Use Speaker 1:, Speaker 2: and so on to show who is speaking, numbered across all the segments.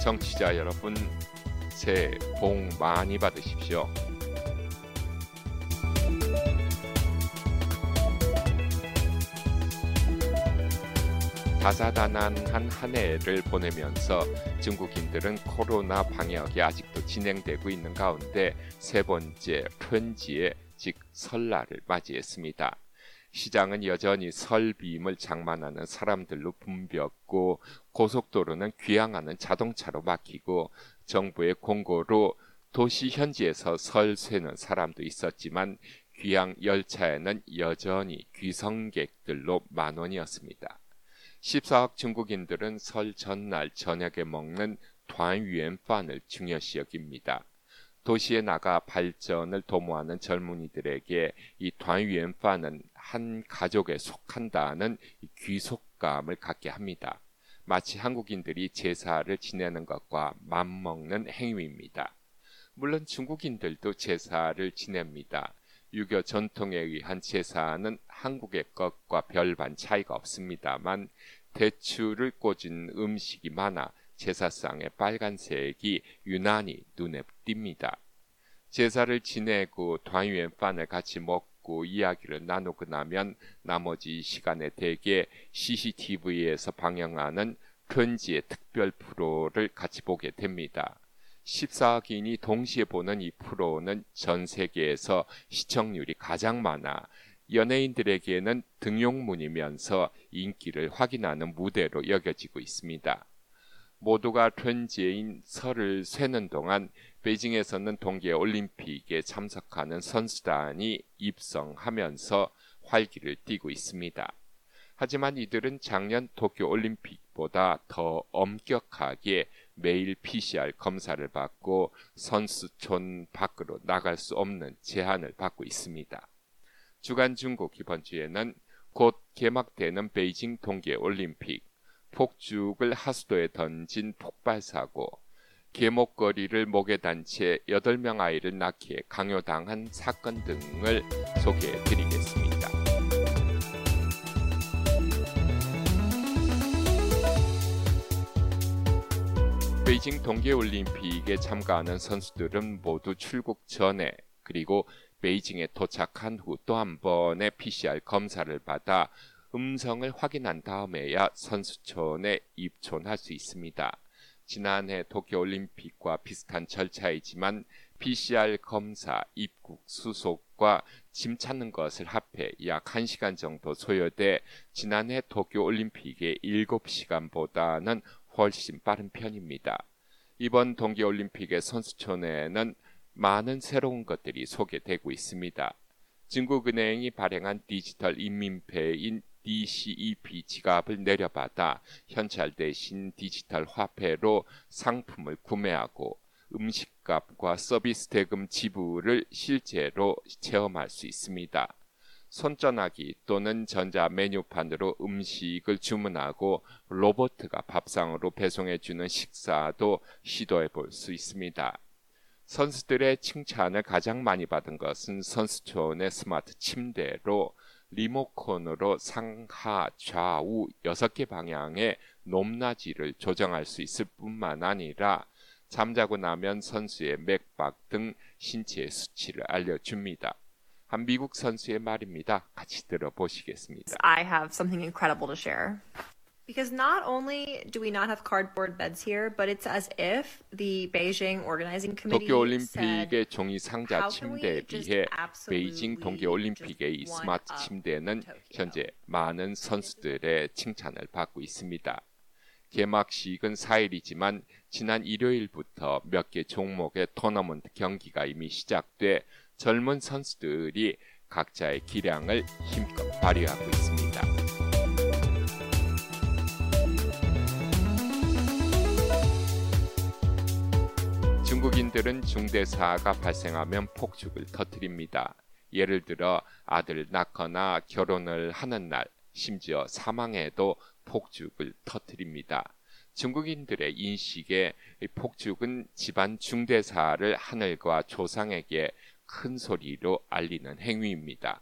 Speaker 1: 청취자 여러분, 새해 복 많이 받으십시오. 다사다난한 한 해를 보내면서 중국인들은 코로나 방역이 아직도 진행되고 있는 가운데 세 번째 춘지에 즉 설날을 맞이했습니다. 시장은 여전히 설비임을 장만하는 사람들로 붐볐고 고속도로는 귀향하는 자동차로 막히고 정부의 공고로 도시 현지에서 설 쇠는 사람도 있었지만 귀향 열차에는 여전히 귀성객들로 만원이었습니다. 14억 중국인들은 설 전날 저녁에 먹는 단위엔판을 중요시 여깁니다. 도시에 나가 발전을 도모하는 젊은이들에게 이 단위연판은 한 가족에 속한다는 귀속감을 갖게 합니다. 마치 한국인들이 제사를 지내는 것과 맞먹는 행위입니다. 물론 중국인들도 제사를 지냅니다. 유교 전통에 의한 제사는 한국의 것과 별반 차이가 없습니다만 대추를 꽂은 음식이 많아 제사상의 빨간색이 유난히 눈에 띕니다. 제사를 지내고 단위엔반을 같이 먹고 이야기를 나누고 나면 나머지 시간에 대개 CCTV에서 방영하는 편지의 특별 프로를 같이 보게 됩니다. 14기인이 동시에 보는 이 프로는 전 세계에서 시청률이 가장 많아 연예인들에게는 등용문이면서 인기를 확인하는 무대로 여겨지고 있습니다. 모두가 튼지인 설을 쇠는 동안 베이징에서는 동계 올림픽에 참석하는 선수단이 입성하면서 활기를 띠고 있습니다. 하지만 이들은 작년 도쿄 올림픽보다 더 엄격하게 매일 PCR 검사를 받고 선수촌 밖으로 나갈 수 없는 제한을 받고 있습니다. 주간 중국 이번 주에는 곧 개막되는 베이징 동계 올림픽, 폭죽을 하수도에 던진 폭발 사고, 계목거리를 목에 단 채 8명 아이를 낳기에 강요당한 사건 등을 소개해 드리겠습니다. 베이징 동계올림픽에 참가하는 선수들은 모두 출국 전에 그리고 베이징에 도착한 후 또 한 번의 PCR 검사를 받아 음성을 확인한 다음에야 선수촌에 입촌할 수 있습니다. 지난해 도쿄올림픽과 비슷한 절차이지만 PCR 검사, 입국, 수속과 짐 찾는 것을 합해 약 1시간 정도 소요돼 지난해 도쿄올림픽의 7시간보다는 훨씬 빠른 편입니다. 이번 동계올림픽의 선수촌에는 많은 새로운 것들이 소개되고 있습니다. 중국은행이 발행한 디지털 인민폐인 DCEP 지갑을 내려받아 현찰 대신 디지털 화폐로 상품을 구매하고 음식값과 서비스 대금 지불을 실제로 체험할 수 있습니다. 손전화기 또는 전자 메뉴판으로 음식을 주문하고 로봇가 밥상으로 배송해주는 식사도 시도해 볼 수 있습니다. 선수들의 칭찬을 가장 많이 받은 것은 선수촌의 스마트 침대로 리모컨으로 상하 좌우 6개 방향의 높낮이를 조정할 수 있을 뿐만 아니라 잠자고 나면 선수의 맥박 등 신체 수치를 알려줍니다. 한 미국 선수의 말입니다. 같이 들어보시겠습니다.
Speaker 2: I have something incredible to share. Because not only do we not have cardboard beds here, but it's as if the Beijing organizing committee
Speaker 1: 도쿄 올림픽의 종이 상자 침대에 비해 베이징 동계 올림픽의 이 스마트 침대는 현재 많은 선수들의 칭찬을 받고 있습니다. 개막식은 4일이지만 지난 일요일부터 몇 개 종목의 토너먼트 경기가 이미 시작돼 젊은 선수들이 각자의 기량을 힘껏 발휘하고 있습니다. 중국인들은 중대사가 발생하면 폭죽을 터뜨립니다. 예를 들어 아들 낳거나 결혼을 하는 날, 심지어 사망에도 폭죽을 터뜨립니다. 중국인들의 인식에 폭죽은 집안 중대사를 하늘과 조상에게 큰 소리로 알리는 행위입니다.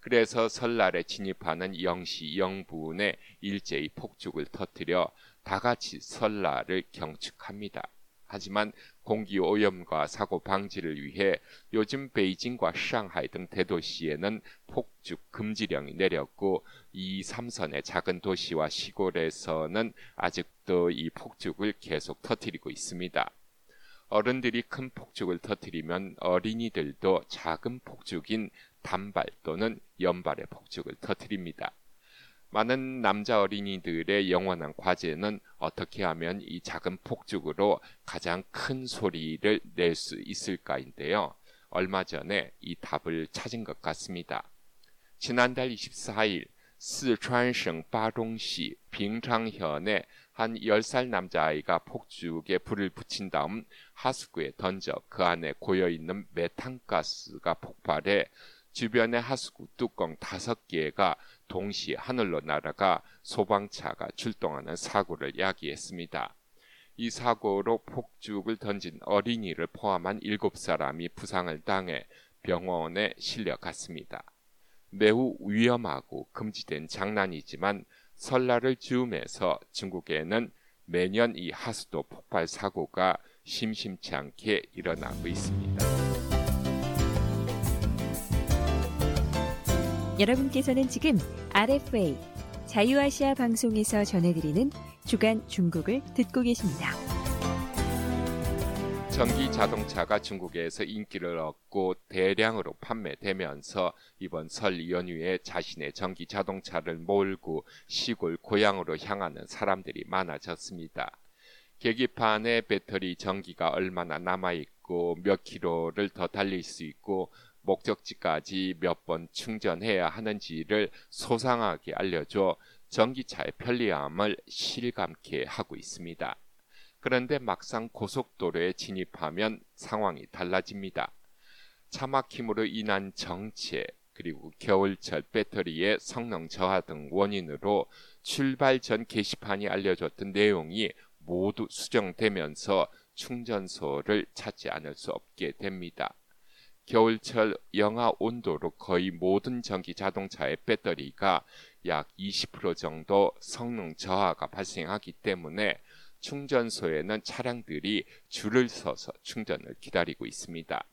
Speaker 1: 그래서 설날에 진입하는 0시 0분에 일제히 폭죽을 터뜨려 다 같이 설날을 경축합니다. 하지만 공기 오염과 사고 방지를 위해 요즘 베이징과 상하이 등 대도시에는 폭죽 금지령이 내렸고 이 3선의 작은 도시와 시골에서는 아직도 이 폭죽을 계속 터뜨리고 있습니다. 어른들이 큰 폭죽을 터뜨리면 어린이들도 작은 폭죽인 단발 또는 연발의 폭죽을 터뜨립니다. 많은 남자 어린이들의 영원한 과제는 어떻게 하면 이 작은 폭죽으로 가장 큰 소리를 낼 수 있을까인데요. 얼마 전에 이 답을 찾은 것 같습니다. 지난달 24일 스촨성 빠동시 빙창현의 한 10살 남자아이가 폭죽에 불을 붙인 다음 하수구에 던져 그 안에 고여있는 메탄가스가 폭발해 주변의 하수구 뚜껑 5개가 동시에 하늘로 날아가 소방차가 출동하는 사고를 야기했습니다. 이 사고로 폭죽을 던진 어린이를 포함한 7사람이 부상을 당해 병원에 실려갔습니다. 매우 위험하고 금지된 장난이지만 설날을 즈음해서 중국에는 매년 이 하수도 폭발 사고가 심심치 않게 일어나고 있습니다.
Speaker 3: 여러분께서는 지금 RFA 자유아시아 방송에서 전해드리는 주간 중국을 듣고 계십니다.
Speaker 1: 전기 자동차가 중국에서 인기를 얻고 대량으로 판매되면서 이번 설 연휴에 자신의 전기 자동차를 몰고 시골 고향으로 향하는 사람들이 많아졌습니다. 계기판에 배터리 전기가 얼마나 남아있고 몇 킬로를 더 달릴 수 있고 목적지까지 몇 번 충전해야 하는지를 소상하게 알려줘 전기차의 편리함을 실감케 하고 있습니다. 그런데 막상 고속도로에 진입하면 상황이 달라집니다. 차 막힘으로 인한 정체, 그리고 겨울철 배터리의 성능 저하 등 원인으로 출발 전 게시판이 알려줬던 내용이 모두 수정되면서 충전소를 찾지 않을 수 없게 됩니다. 겨울철 영하 온도로 거의 모든 전기 자동차의 배터리가 약 20% 정도 성능 저하가 발생하기 때문에 충전소에는 차량들이 줄을 서서 충전을 기다리고 있습니다.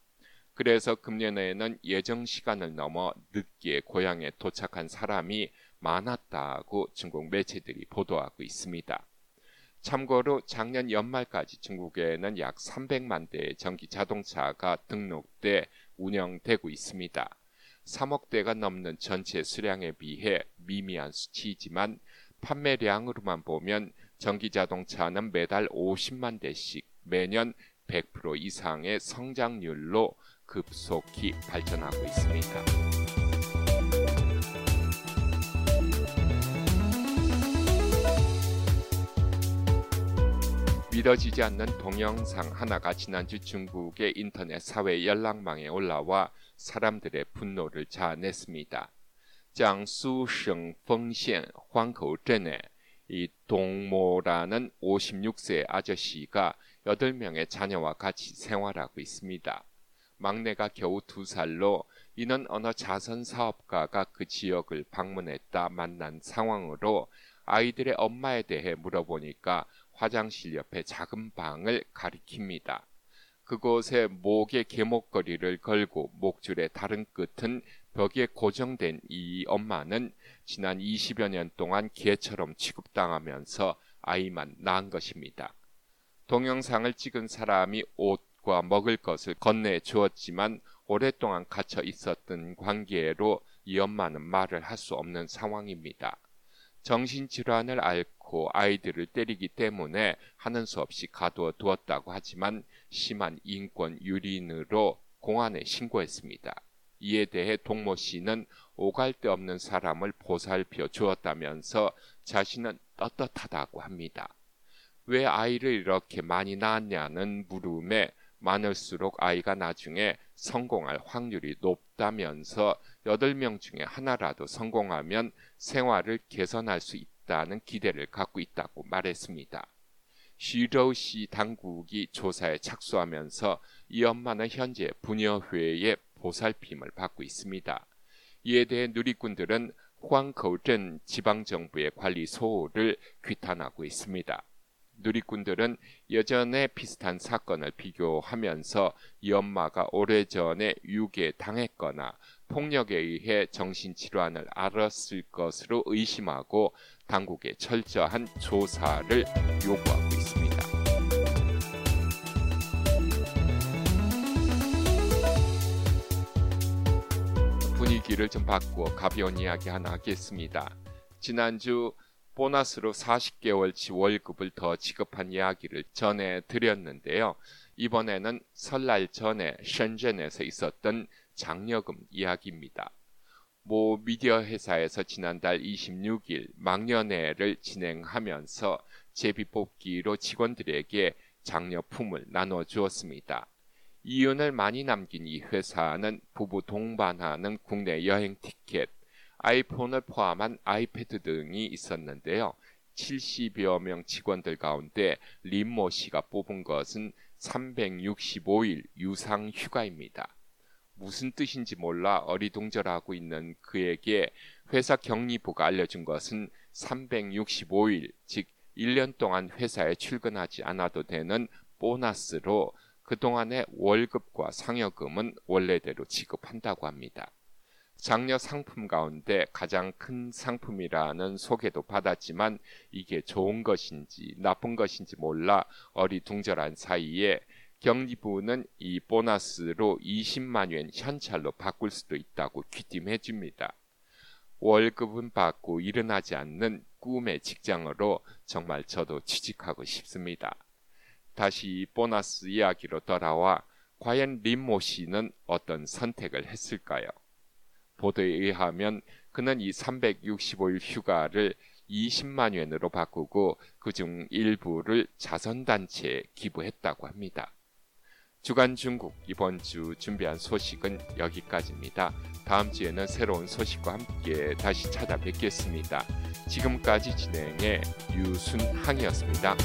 Speaker 1: 그래서 금년에는 예정 시간을 넘어 늦게 고향에 도착한 사람이 많았다고 중국 매체들이 보도하고 있습니다. 참고로 작년 연말까지 중국에는 약 300만 대의 전기 자동차가 등록돼 운영되고 있습니다. 3억 대가 넘는 전체 수량에 비해 미미한 수치이지만 판매량으로만 보면 전기 자동차는 매달 50만 대씩 매년 100% 이상의 성장률로 급속히 발전하고 있습니다. 믿어지지 않는 동영상 하나가 지난주 중국의 인터넷 사회 연락망에 올라와 사람들의 분노를 자아냈습니다. 장수성 펑시엔 황口镇의 이 동모라는 56세 아저씨가 8명의 자녀와 같이 생활하고 있습니다. 막내가 겨우 2살로 이는 어느 자선 사업가가 그 지역을 방문했다 만난 상황으로 아이들의 엄마에 대해 물어보니까 화장실 옆에 작은 방을 가리킵니다. 그곳에 목에 개목걸이를 걸고 목줄의 다른 끝은 벽에 고정된 이 엄마는 지난 20여 년 동안 개처럼 취급당하면서 아이만 낳은 것입니다. 동영상을 찍은 사람이 옷과 먹을 것을 건네 주었지만 오랫동안 갇혀 있었던 관계로 이 엄마는 말을 할 수 없는 상황입니다. 정신질환을 앓고 아이들을 때리기 때문에 하는 수 없이 가두어 두었다고 하지만 심한 인권 유린으로 공안에 신고했습니다. 이에 대해 동모 씨는 오갈 데 없는 사람을 보살펴 주었다면서 자신은 떳떳하다고 합니다. 왜 아이를 이렇게 많이 낳았냐는 물음에 많을수록 아이가 나중에 성공할 확률이 높다면서 8명 중에 하나라도 성공하면 생활을 개선할 수 있다는 기대를 갖고 있다고 말했습니다. 시저우시 당국이 조사에 착수하면서 이 엄마는 현재 부녀회의 보살핌을 받고 있습니다. 이에 대해 누리꾼들은 후앙거우镇 지방정부의 관리 소홀을 규탄하고 있습니다. 누리꾼들은 여전에 비슷한 사건을 비교하면서 이 엄마가 오래전에 유괴 당했거나 폭력에 의해 정신질환을 앓았을 것으로 의심하고 당국에 철저한 조사를 요구하고 있습니다. 분위기를 좀 바꾸어 가벼운 이야기 하나 하겠습니다. 지난주 보너스로 40개월치 월급을 더 지급한 이야기를 전해 드렸는데요. 이번에는 설날 전에 셴젠에서 있었던 장려금 이야기입니다. 모 미디어 회사에서 지난달 26일 망년회를 진행하면서 제비뽑기로 직원들에게 장려품을 나눠 주었습니다. 이윤을 많이 남긴 이 회사는 부부 동반하는 국내 여행 티켓, 아이폰을 포함한 아이패드 등이 있었는데요. 70여 명 직원들 가운데 림모 씨가 뽑은 것은 365일 유상 휴가입니다. 무슨 뜻인지 몰라 어리둥절하고 있는 그에게 회사 격리부가 알려준 것은 365일, 즉 1년 동안 회사에 출근하지 않아도 되는 보너스로 그동안의 월급과 상여금은 원래대로 지급한다고 합니다. 장려 상품 가운데 가장 큰 상품이라는 소개도 받았지만 이게 좋은 것인지 나쁜 것인지 몰라 어리둥절한 사이에 경리부는 이 보너스로 20만 원 현찰로 바꿀 수도 있다고 귀띔해 줍니다. 월급은 받고 일어나지 않는 꿈의 직장으로 정말 저도 취직하고 싶습니다. 다시 보너스 이야기로 돌아와 과연 림모 씨는 어떤 선택을 했을까요? 보도에 의하면 그는 이 365일 휴가를 20만元으로 바꾸고 그 중 일부를 자선단체에 기부했다고 합니다. 주간 중국 이번 주 준비한 소식은 여기까지입니다. 다음 주에는 새로운 소식과 함께 다시 찾아뵙겠습니다. 지금까지 진행해 유순항이었습니다.